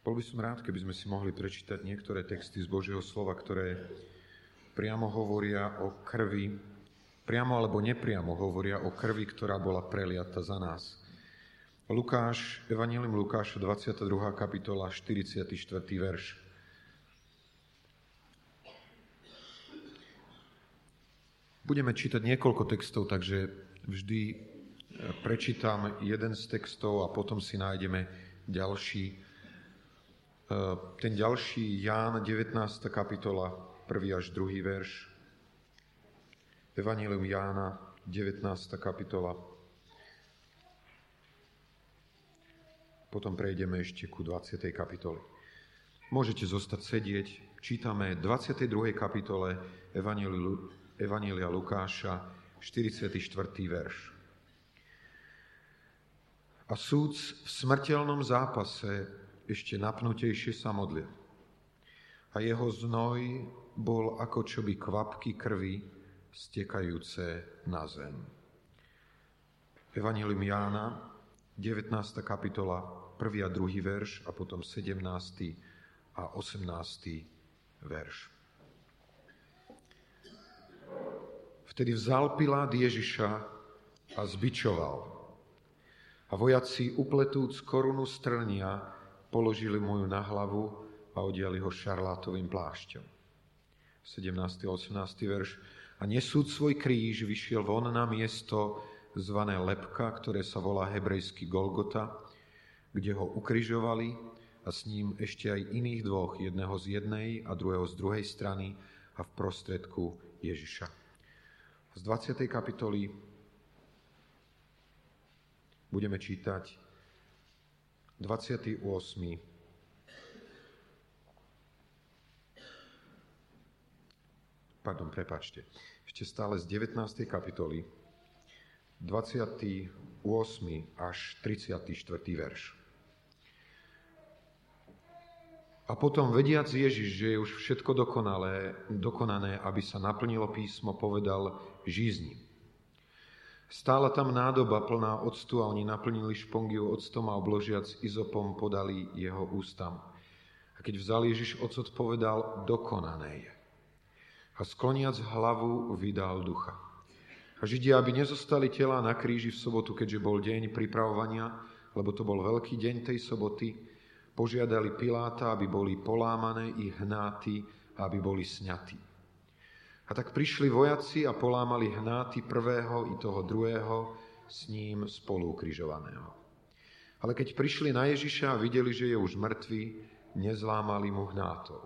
Bol by som rád, keby sme si mohli prečítať niektoré texty z Božieho slova, ktoré priamo hovoria o krvi, priamo alebo nepriamo hovoria o krvi, ktorá bola preliata za nás. Lukáš, Evangelium Lukáša, 22. kapitola, 44. verš. Budeme čítať niekoľko textov, takže vždy e, prečítam jeden z textov a potom si nájdeme ďalší ten ďalší Ján, 19. kapitola, 1. až 2. verš. Evangelium Jána, 19. kapitola. Potom prejdeme ešte ku 20. kapitole. Môžete zostať sedieť. Čítame 22. kapitole Evanielia Lukáša, 44. verš. A súd v smrteľnom zápase ešte napnutejšie sa modlil. A jeho znoj bol ako čoby kvapky krvi stekajúce na zem. Evangelium Jána, 19. kapitola, 1. a 2. verš a potom 17. a 18. verš. Vtedy vzal Pilát Ježiša a zbičoval. A vojaci upletúc korunu strnia položili mu ju na hlavu a odiali ho šarlátovým plášťom. 17. a 18. verš. A nesúd svoj kríž vyšiel von na miesto zvané Lepka, ktoré sa volá hebrejský Golgota, kde ho ukrižovali a s ním ešte aj iných dvoch, jedného z jednej a druhého z druhej strany a v prostredku Ježiša. Z 20. kapitoly budeme čítať 28. Pardon, prepačte. Ešte stále z 19. kapitoly, 28. až 34. verš. A potom vediac Ježiš, že je už všetko dokonalé, dokonané, aby sa naplnilo písmo, povedal, žízni. Stála tam nádoba plná octu a oni naplnili špongiu octom a obložiac izopom podali jeho ústam. A keď vzal Ježiš ocot, povedal, dokonané je. A skloniac hlavu vydal ducha. A Židia, aby nezostali tela na kríži v sobotu, keďže bol deň pripravovania, lebo to bol veľký deň tej soboty, požiadali Piláta, aby boli polámané i hnáty aby boli sňatí. A tak prišli vojaci a polámali hnáty prvého i toho druhého s ním spolu ukrižovaného. Ale keď prišli na Ježiša a videli, že je už mŕtvý, nezlámali mu hnátov.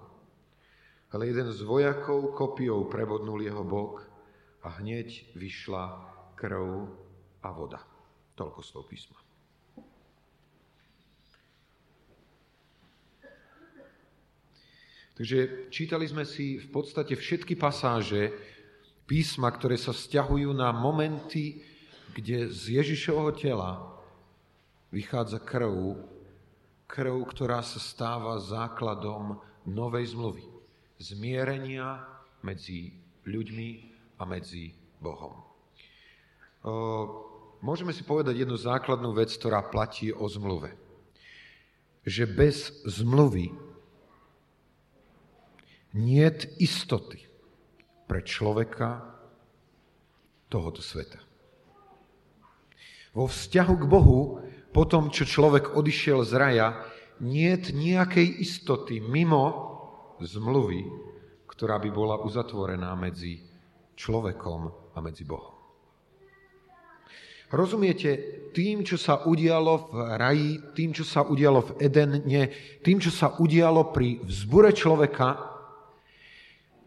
Ale jeden z vojakov kopiou prebodnul jeho bok a hneď vyšla krv a voda. Toľko slov písma. Takže čítali sme si v podstate všetky pasáže písma, ktoré sa vzťahujú na momenty, kde z Ježišovho tela vychádza krv, krv, ktorá sa stáva základom novej zmluvy. Zmierenia medzi ľuďmi a medzi Bohom. Môžeme si povedať jednu základnú vec, ktorá platí o zmluve. Že bez zmluvy niet istoty pre človeka tohoto sveta. Vo vzťahu k Bohu, po tom, čo človek odišiel z raja, niet nejakej istoty mimo zmluvy, ktorá by bola uzatvorená medzi človekom a medzi Bohom. Rozumiete, tým, čo sa udialo v raji, tým, čo sa udialo v Edene, tým, čo sa udialo pri vzbure človeka,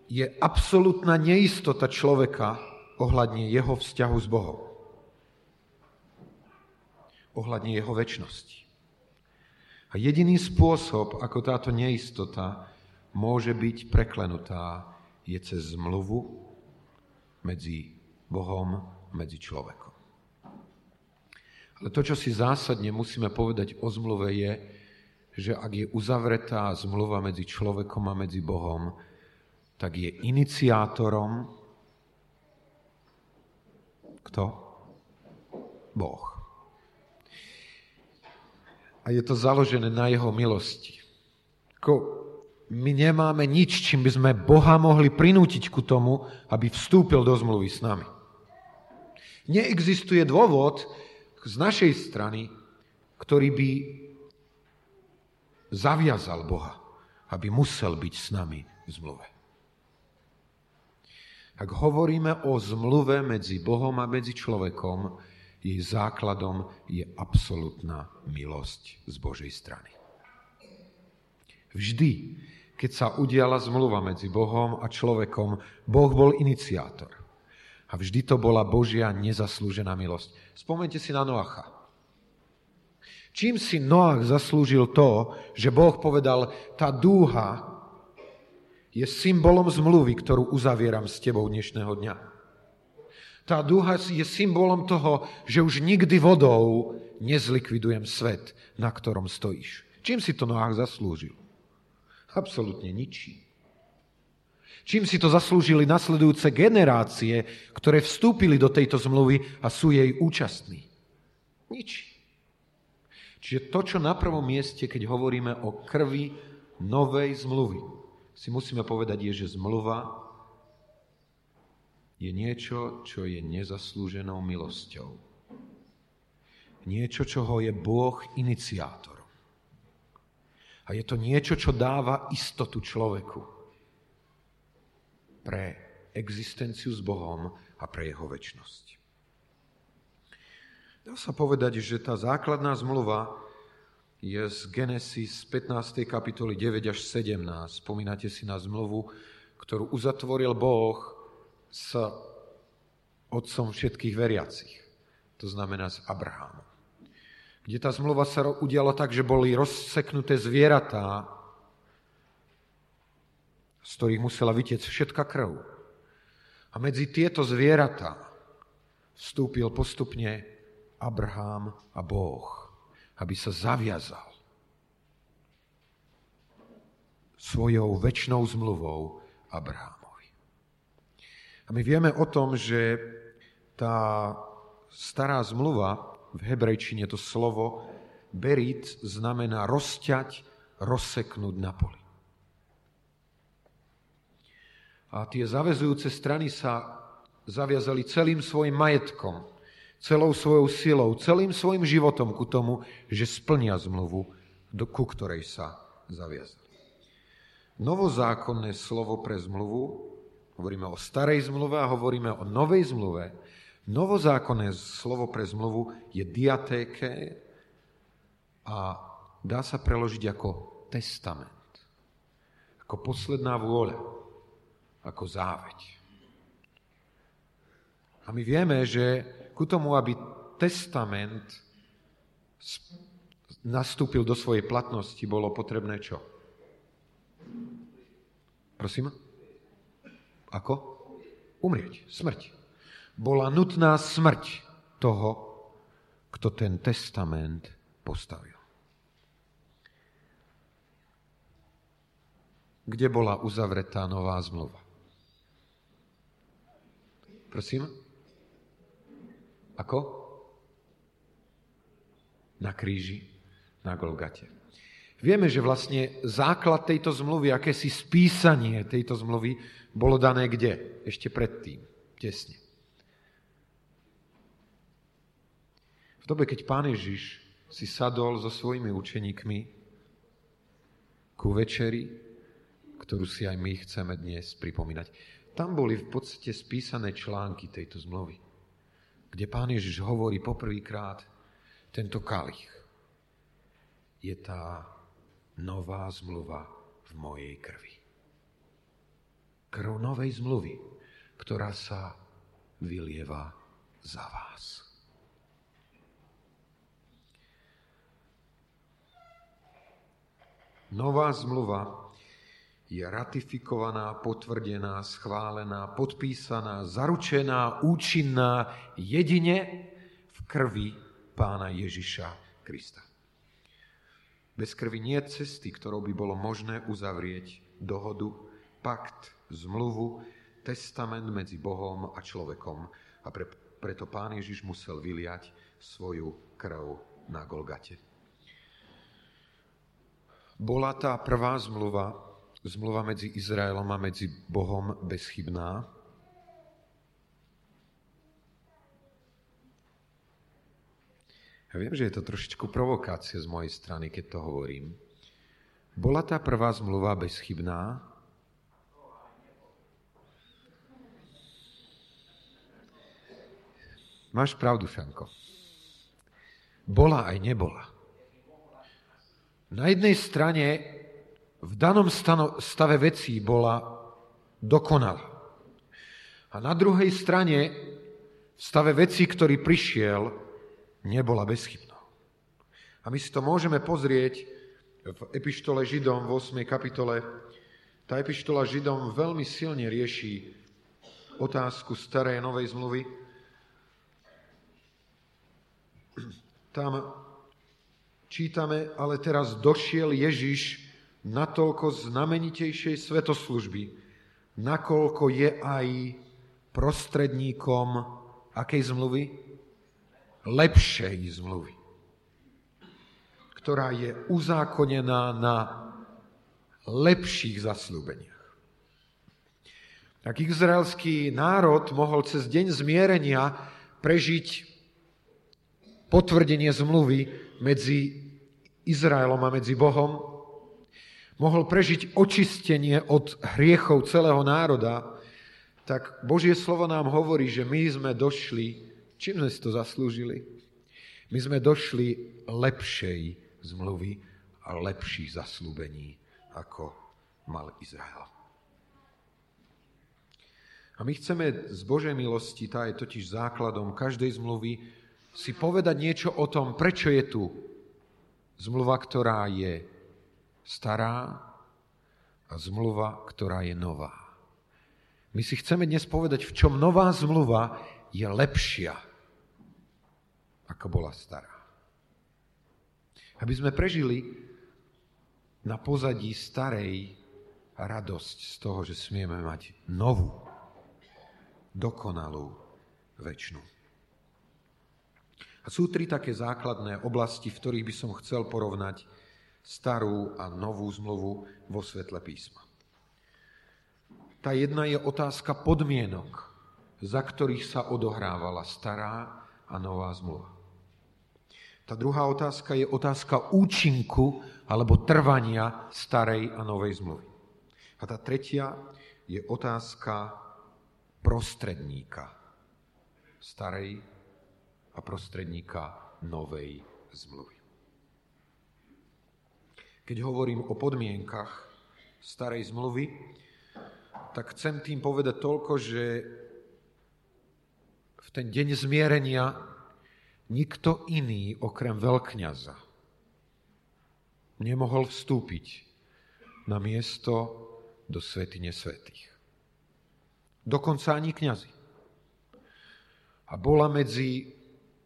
je absolútna neistota človeka ohľadne jeho vzťahu s Bohom. Ohľadne jeho väčšnosti. A jediný spôsob, ako táto neistota môže byť preklenutá, je cez zmluvu medzi Bohom a medzi človekom. Ale to, čo si zásadne musíme povedať o zmluve, je, že ak je uzavretá zmluva medzi človekom a medzi Bohom, tak je iniciátorom kto? Boh. A je to založené na jeho milosti. Ako my nemáme nič, čím by sme Boha mohli prinútiť ku tomu, aby vstúpil do zmluvy s nami. Neexistuje dôvod z našej strany, ktorý by zaviazal Boha, aby musel byť s nami v zmluve. Ak hovoríme o zmluve medzi Bohom a medzi človekom, jej základom je absolútna milosť z Božej strany. Vždy, keď sa udiala zmluva medzi Bohom a človekom, Boh bol iniciátor. A vždy to bola Božia nezaslúžená milosť. Spomente si na Noacha. Čím si Noach zaslúžil to, že Boh povedal, tá dúha je symbolom zmluvy, ktorú uzavieram s tebou dnešného dňa. Tá dúha je symbolom toho, že už nikdy vodou nezlikvidujem svet, na ktorom stojíš. Čím si to Noach zaslúžil? Absolutne ničím. Čím si to zaslúžili nasledujúce generácie, ktoré vstúpili do tejto zmluvy a sú jej účastní? Nič. Čiže to, čo na prvom mieste, keď hovoríme o krvi novej zmluvy, si musíme povedať, je, že zmluva je niečo, čo je nezaslúženou milosťou. Niečo, čoho je Boh iniciátor. A je to niečo, čo dáva istotu človeku pre existenciu s Bohom a pre jeho väčnosť. Dá sa povedať, že tá základná zmluva je z Genesis 15. kapitoly 9 až 17. Spomínate si na zmluvu, ktorú uzatvoril Boh s otcom všetkých veriacich. To znamená s Abrahamom kde tá zmluva sa udiala tak, že boli rozseknuté zvieratá, z ktorých musela vytiec všetka krv. A medzi tieto zvieratá vstúpil postupne Abraham a Boh, aby sa zaviazal svojou väčšnou zmluvou Abrahamovi. A my vieme o tom, že tá stará zmluva v hebrejčine to slovo berit znamená rozťať, rozseknúť na poli. A tie zavezujúce strany sa zaviazali celým svojim majetkom, celou svojou silou, celým svojim životom ku tomu, že splnia zmluvu, ku ktorej sa zaviazali. Novozákonné slovo pre zmluvu, hovoríme o starej zmluve a hovoríme o novej zmluve, Novozákonné slovo pre zmluvu je diatéke a dá sa preložiť ako testament, ako posledná vôľa, ako záveď. A my vieme, že ku tomu, aby testament nastúpil do svojej platnosti, bolo potrebné čo? Prosím? Ako? Umrieť, smrť bola nutná smrť toho, kto ten testament postavil. Kde bola uzavretá nová zmluva? Prosím? Ako? Na kríži, na Golgate. Vieme, že vlastne základ tejto zmluvy, akési spísanie tejto zmluvy, bolo dané kde? Ešte predtým, tesne. V dobe, keď pán Ježiš si sadol so svojimi učeníkmi ku večeri, ktorú si aj my chceme dnes pripomínať. Tam boli v podstate spísané články tejto zmluvy, kde pán Ježiš hovorí poprvýkrát tento kalich. Je tá nová zmluva v mojej krvi. Krv novej zmluvy, ktorá sa vylieva za vás. Nová zmluva je ratifikovaná, potvrdená, schválená, podpísaná, zaručená, účinná jedine v krvi pána Ježiša Krista. Bez krvi nie je cesty, ktorou by bolo možné uzavrieť dohodu, pakt, zmluvu, testament medzi Bohom a človekom. A pre, preto pán Ježiš musel vyliať svoju krv na Golgate. Bola tá prvá zmluva, zmluva medzi Izraelom a medzi Bohom bezchybná. Ja viem, že je to trošičku provokácia z mojej strany, keď to hovorím. Bola tá prvá zmluva bezchybná? Máš pravdu, Šanko. Bola aj nebola. Na jednej strane v danom stave vecí bola dokonalá. A na druhej strane v stave vecí, ktorý prišiel, nebola bezchybná. A my si to môžeme pozrieť v epištole Židom v 8. kapitole. Tá epištola Židom veľmi silne rieši otázku starej novej zmluvy. Tam čítame, ale teraz došiel Ježiš natoľko znamenitejšej svetoslužby, nakoľko je aj prostredníkom akej zmluvy? Lepšej zmluvy, ktorá je uzákonená na lepších zaslúbeniach. Tak izraelský národ mohol cez deň zmierenia prežiť potvrdenie zmluvy medzi Izraelom a medzi Bohom, mohol prežiť očistenie od hriechov celého národa, tak Božie slovo nám hovorí, že my sme došli, čím sme si to zaslúžili? My sme došli lepšej zmluvy a lepších zaslúbení, ako mal Izrael. A my chceme z Božej milosti, tá je totiž základom každej zmluvy, si povedať niečo o tom, prečo je tu Zmluva, ktorá je stará a zmluva, ktorá je nová. My si chceme dnes povedať, v čom nová zmluva je lepšia, ako bola stará. Aby sme prežili na pozadí starej radosť z toho, že smieme mať novú, dokonalú, väčšinu. A sú tri také základné oblasti, v ktorých by som chcel porovnať starú a novú zmluvu vo svetle písma. Tá jedna je otázka podmienok, za ktorých sa odohrávala stará a nová zmluva. Tá druhá otázka je otázka účinku alebo trvania starej a novej zmluvy. A tá tretia je otázka prostredníka starej a prostredníka novej zmluvy. Keď hovorím o podmienkach starej zmluvy, tak chcem tým povedať toľko, že v ten deň zmierenia nikto iný okrem veľkňaza nemohol vstúpiť na miesto do svetine svetých. Dokonca ani kňazi. A bola medzi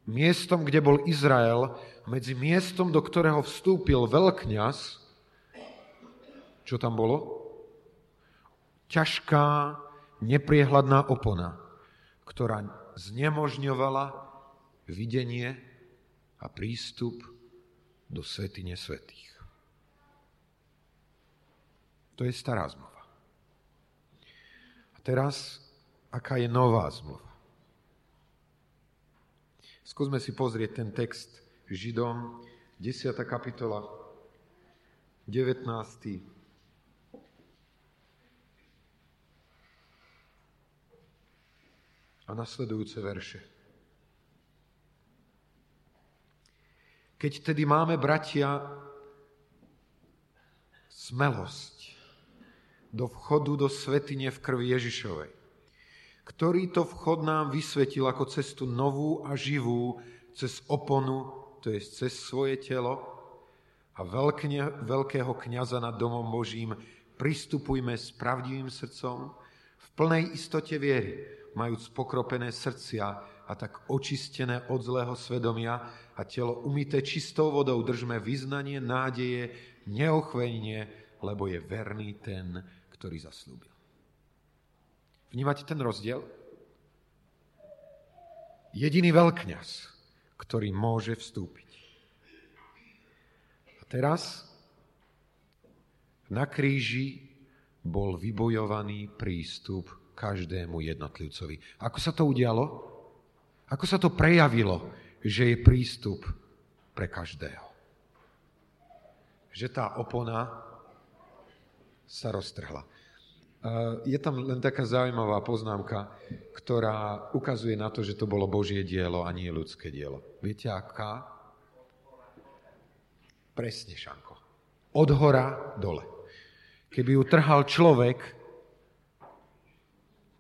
miestom, kde bol Izrael, medzi miestom, do ktorého vstúpil veľkňaz, čo tam bolo? Ťažká, nepriehľadná opona, ktorá znemožňovala videnie a prístup do svetine svetých. To je stará zmluva. A teraz, aká je nová zmluva? Skúsme si pozrieť ten text Židom, 10. kapitola, 19. a nasledujúce verše. Keď tedy máme, bratia, smelosť do vchodu do svetine v krvi Ježišovej, ktorý to vchod nám vysvetil ako cestu novú a živú cez oponu, to je cez svoje telo a veľkne, veľkého kniaza nad domom Božím pristupujme s pravdivým srdcom v plnej istote viery, majúc pokropené srdcia a tak očistené od zlého svedomia a telo umité čistou vodou držme vyznanie nádeje neochvejne, lebo je verný ten, ktorý zaslúbil. Vnímate ten rozdiel? Jediný veľkňaz, ktorý môže vstúpiť. A teraz Na kríži bol vybojovaný prístup každému jednotlivcovi. Ako sa to udialo? Ako sa to prejavilo, že je prístup pre každého? Že tá opona sa roztrhla. Je tam len taká zaujímavá poznámka, ktorá ukazuje na to, že to bolo Božie dielo a nie ľudské dielo. Viete aká? Presne, Šanko. Od hora dole. Keby ju trhal človek,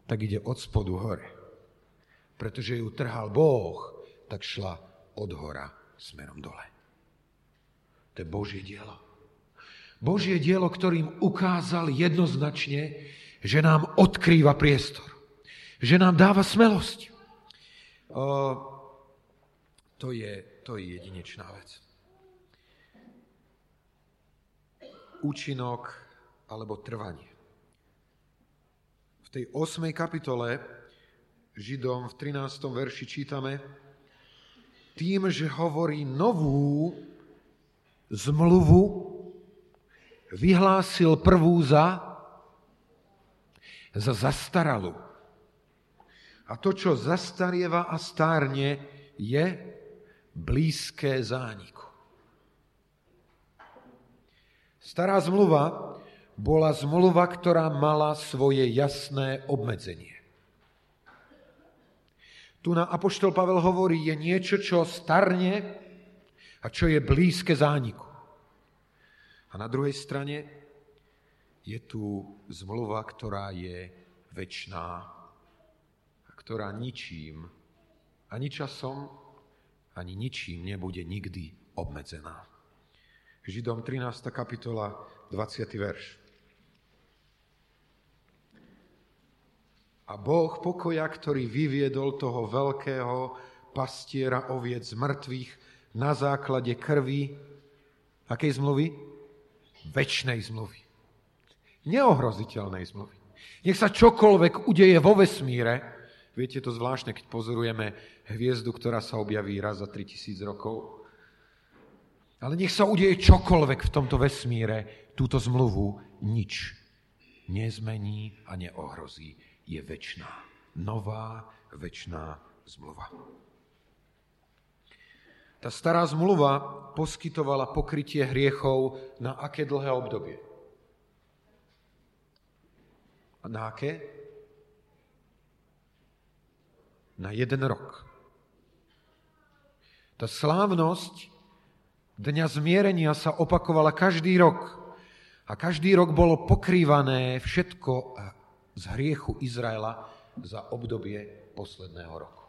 tak ide od spodu hore. Pretože ju trhal Boh, tak šla od hora smerom dole. To je Božie dielo. Božie dielo, ktorým ukázal jednoznačne, že nám odkrýva priestor. Že nám dáva smelosť. O, to, je, to je jedinečná vec. Účinok alebo trvanie. V tej 8. kapitole Židom v 13. verši čítame tým, že hovorí novú zmluvu, vyhlásil prvú za, za zastaralú. A to, čo zastarieva a stárne, je blízké zániku. Stará zmluva bola zmluva, ktorá mala svoje jasné obmedzenie. Tu na Apoštol Pavel hovorí, je niečo, čo starne a čo je blízke zániku. A na druhej strane je tu zmluva, ktorá je väčšiná, ktorá ničím, ani časom, ani ničím nebude nikdy obmedzená. Židom 13. kapitola, 20. verš. A Boh pokoja, ktorý vyviedol toho veľkého pastiera oviec z mŕtvych na základe krvi, akej zmluvy? Večnej zmluvy. Neohroziteľnej zmluvy. Nech sa čokoľvek udeje vo vesmíre, viete to zvláštne, keď pozorujeme hviezdu, ktorá sa objaví raz za 3000 rokov, ale nech sa udeje čokoľvek v tomto vesmíre, túto zmluvu nič nezmení a neohrozí. Je väčšiná. Nová, väčšiná zmluva. Tá stará zmluva poskytovala pokrytie hriechov na aké dlhé obdobie? A na aké? Na jeden rok. Tá slávnosť Dňa zmierenia sa opakovala každý rok. A každý rok bolo pokrývané všetko z hriechu Izraela za obdobie posledného roku.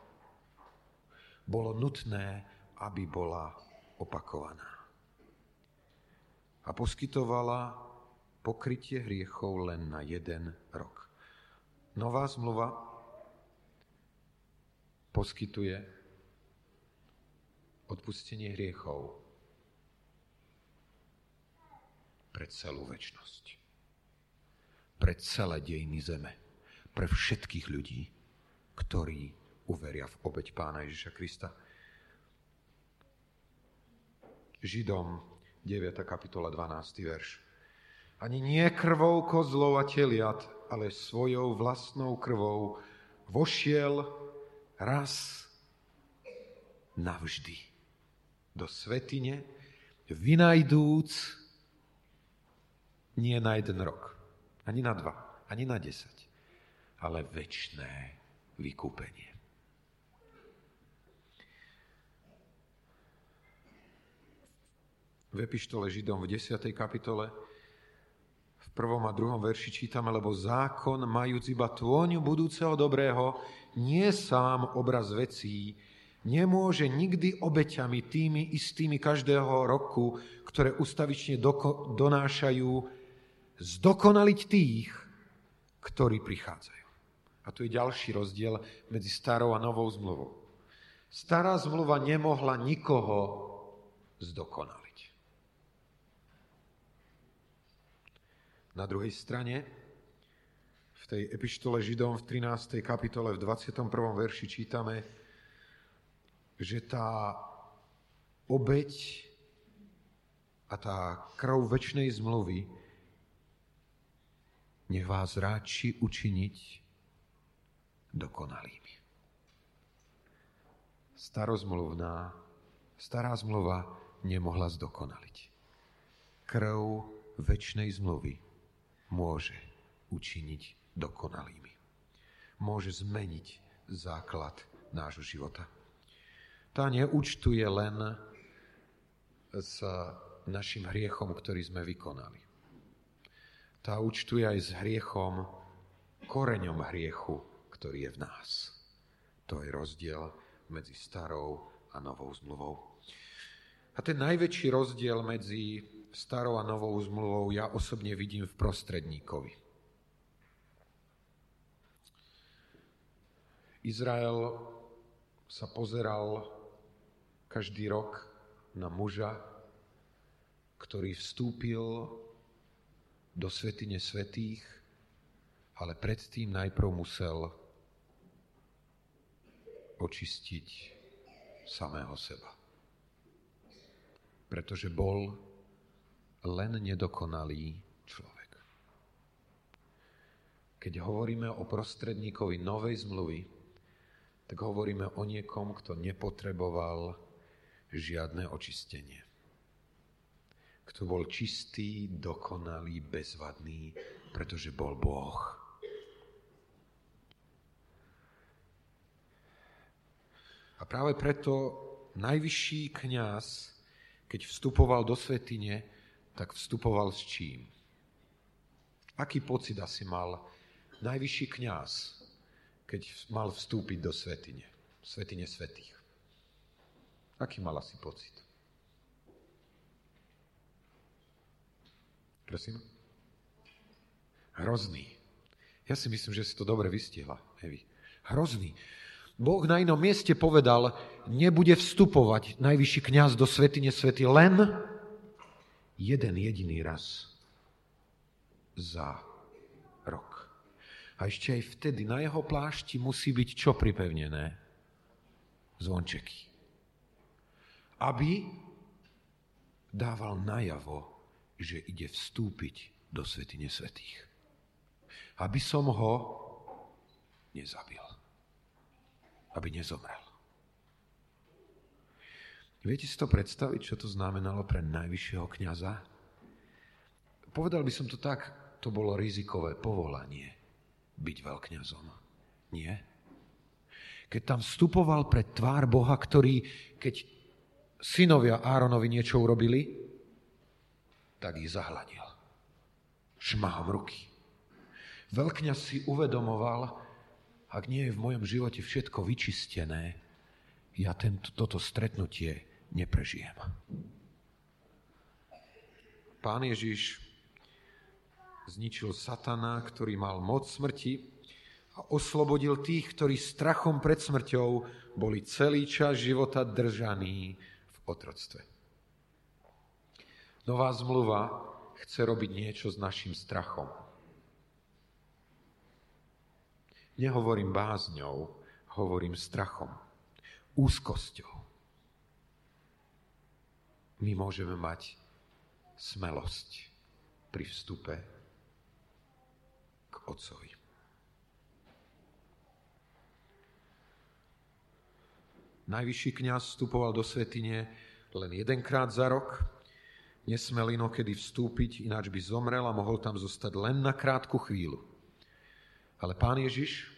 Bolo nutné, aby bola opakovaná. A poskytovala pokrytie hriechov len na jeden rok. Nová zmluva poskytuje odpustenie hriechov pre celú väčnosť. Pre celé dejiny zeme. Pre všetkých ľudí, ktorí uveria v obeď Pána Ježiša Krista. Židom 9. kapitola 12. verš. Ani nie krvou kozlov a teliat, ale svojou vlastnou krvou vošiel raz navždy do svetine, vynajdúc nie na jeden rok, ani na dva, ani na desať, ale väčné vykúpenie. V epištole Židom v 10. kapitole v prvom a druhom verši čítame, lebo zákon, majúc iba tôňu budúceho dobrého, nie sám obraz vecí, nemôže nikdy obeťami tými istými každého roku, ktoré ustavične doko- donášajú zdokonaliť tých, ktorí prichádzajú. A tu je ďalší rozdiel medzi starou a novou zmluvou. Stará zmluva nemohla nikoho zdokonaliť. Na druhej strane, v tej epištole Židom v 13. kapitole v 21. verši čítame, že tá obeď a tá krv väčšnej zmluvy nech vás ráči učiniť dokonalými. Starozmluvná, stará zmluva nemohla zdokonaliť. Krv väčšnej zmluvy môže učiniť dokonalými. Môže zmeniť základ nášho života. Tá neúčtuje len s našim hriechom, ktorý sme vykonali. Tá účtuje aj s hriechom, koreňom hriechu, ktorý je v nás. To je rozdiel medzi starou a novou zmluvou. A ten najväčší rozdiel medzi starou a novou zmluvou ja osobne vidím v prostredníkovi. Izrael sa pozeral každý rok na muža, ktorý vstúpil do svetine svetých, ale predtým najprv musel očistiť samého seba. Pretože bol len nedokonalý človek. Keď hovoríme o prostredníkovi novej zmluvy, tak hovoríme o niekom, kto nepotreboval žiadne očistenie. Kto bol čistý, dokonalý, bezvadný, pretože bol Boh. A práve preto najvyšší kňaz, keď vstupoval do svetine, tak vstupoval s čím? Aký pocit asi mal najvyšší kňaz, keď mal vstúpiť do svetine, svetine svetých? Aký mal asi pocit? Prosím? Hrozný. Ja si myslím, že si to dobre vystihla, Evi. Hrozný. Boh na inom mieste povedal, nebude vstupovať najvyšší kňaz do svetine svety len jeden jediný raz za rok. A ešte aj vtedy na jeho plášti musí byť čo pripevnené? Zvončeky aby dával najavo, že ide vstúpiť do svetine svetých. Aby som ho nezabil. Aby nezomrel. Viete si to predstaviť, čo to znamenalo pre najvyššieho kniaza? Povedal by som to tak, to bolo rizikové povolanie byť veľkňazom. Nie? Keď tam vstupoval pred tvár Boha, ktorý, keď synovia Áronovi niečo urobili, tak ich zahladil. Šmahom ruky. Veľkňaz si uvedomoval, ak nie je v mojom živote všetko vyčistené, ja tento, toto stretnutie neprežijem. Pán Ježiš zničil satana, ktorý mal moc smrti a oslobodil tých, ktorí strachom pred smrťou boli celý čas života držaní otroctve. Nová zmluva chce robiť niečo s našim strachom. Nehovorím bázňou, hovorím strachom, úzkosťou. My môžeme mať smelosť pri vstupe k Otcovi. Najvyšší kňaz vstupoval do svetine len jedenkrát za rok. Nesmel inokedy vstúpiť, ináč by zomrel a mohol tam zostať len na krátku chvíľu. Ale pán Ježiš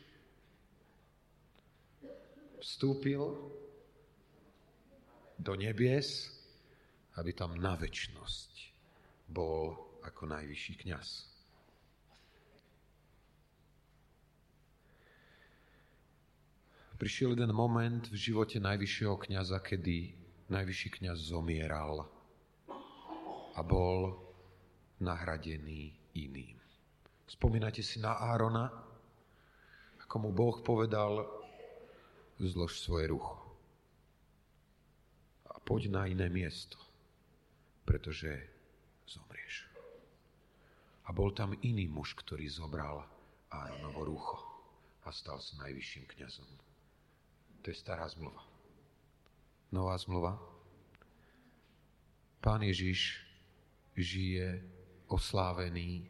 vstúpil do nebies, aby tam na väčnosť bol ako najvyšší kňaz. prišiel jeden moment v živote najvyššieho kniaza, kedy najvyšší kniaz zomieral a bol nahradený iným. Spomínate si na Árona, ako mu Boh povedal, zlož svoje rucho a poď na iné miesto, pretože zomrieš. A bol tam iný muž, ktorý zobral Áronovo rucho a stal sa najvyšším kňazom. To je stará zmluva. Nová zmluva. Pán Ježiš žije oslávený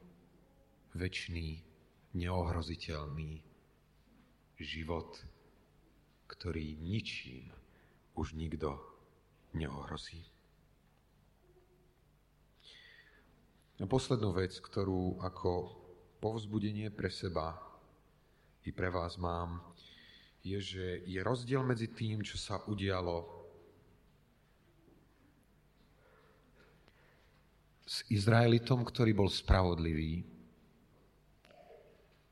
väčší, neohroziteľný život, ktorý ničím už nikto neohrozí. A poslednú vec, ktorú ako povzbudenie pre seba i pre vás mám, je, že je rozdiel medzi tým, čo sa udialo s Izraelitom, ktorý bol spravodlivý,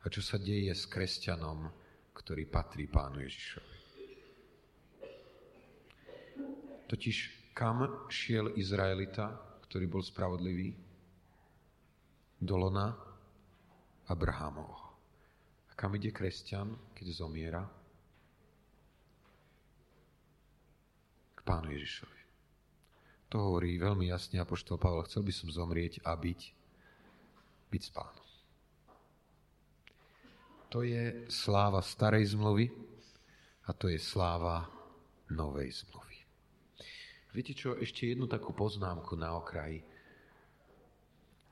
a čo sa deje s kresťanom, ktorý patrí pánu Ježišovi. Totiž kam šiel Izraelita, ktorý bol spravodlivý? Do lona Abrahamovho. A kam ide kresťan, keď zomiera? K pánu Ježišovi. To hovorí veľmi jasne Apoštol Pavel. Chcel by som zomrieť a byť, byť s pánom. To je sláva starej zmluvy a to je sláva novej zmluvy. Viete čo, ešte jednu takú poznámku na okraji.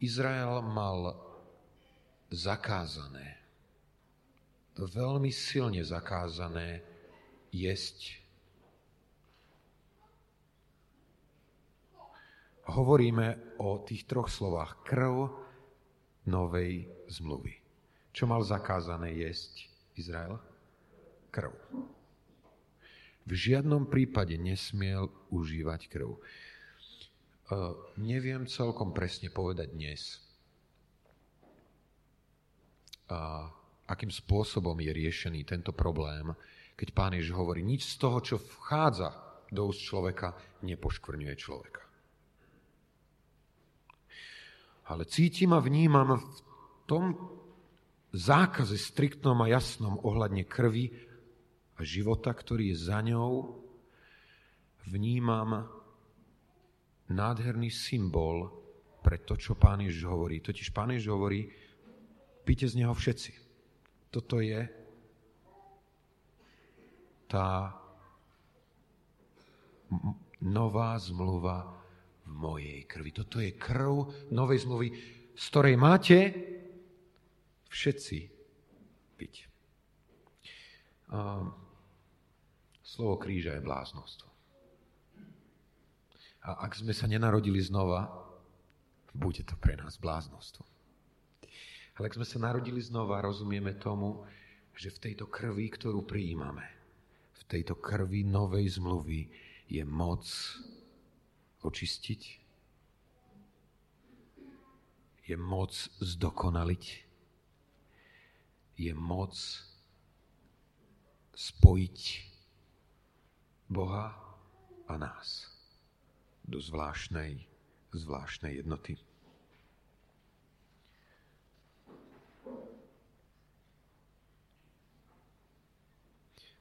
Izrael mal zakázané, veľmi silne zakázané jesť. Hovoríme o tých troch slovách. Krv novej zmluvy. Čo mal zakázané jesť Izrael? Krv. V žiadnom prípade nesmiel užívať krv. Uh, neviem celkom presne povedať dnes, uh, akým spôsobom je riešený tento problém, keď pán Ježiš hovorí, nič z toho, čo vchádza do úst človeka, nepoškvrňuje človeka. Ale cítim a vnímam v tom zákaze striktnom a jasnom ohľadne krvi a života, ktorý je za ňou, vnímam nádherný symbol pre to, čo pán Ježiš hovorí. Totiž pán Ježiš hovorí, píte z neho všetci. Toto je tá nová zmluva v mojej krvi. Toto je krv novej zmluvy, z ktorej máte všetci piť. Slovo kríža je bláznostvo. A ak sme sa nenarodili znova, bude to pre nás bláznostvo. Ale ak sme sa narodili znova, rozumieme tomu, že v tejto krvi, ktorú prijímame, v tejto krvi novej zmluvy je moc očistiť, je moc zdokonaliť, je moc spojiť Boha a nás do zvláštnej, zvláštnej jednoty.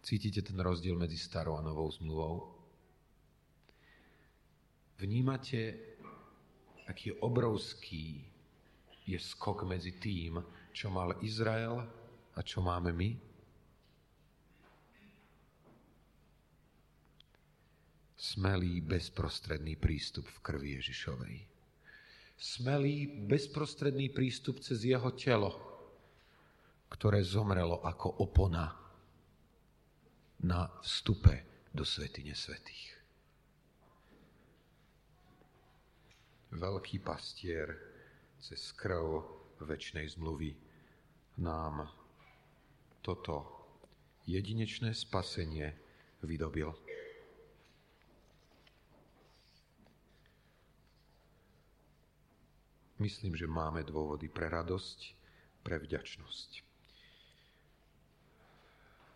Cítite ten rozdiel medzi starou a novou zmluvou? Vnímate, aký obrovský je skok medzi tým, čo mal Izrael a čo máme my? Smelý bezprostredný prístup v krvi Ježišovej. Smelý bezprostredný prístup cez jeho telo, ktoré zomrelo ako opona na vstupe do svetine svetých. Veľký pastier cez krv väčšnej zmluvy nám toto jedinečné spasenie vydobil. Myslím, že máme dôvody pre radosť, pre vďačnosť.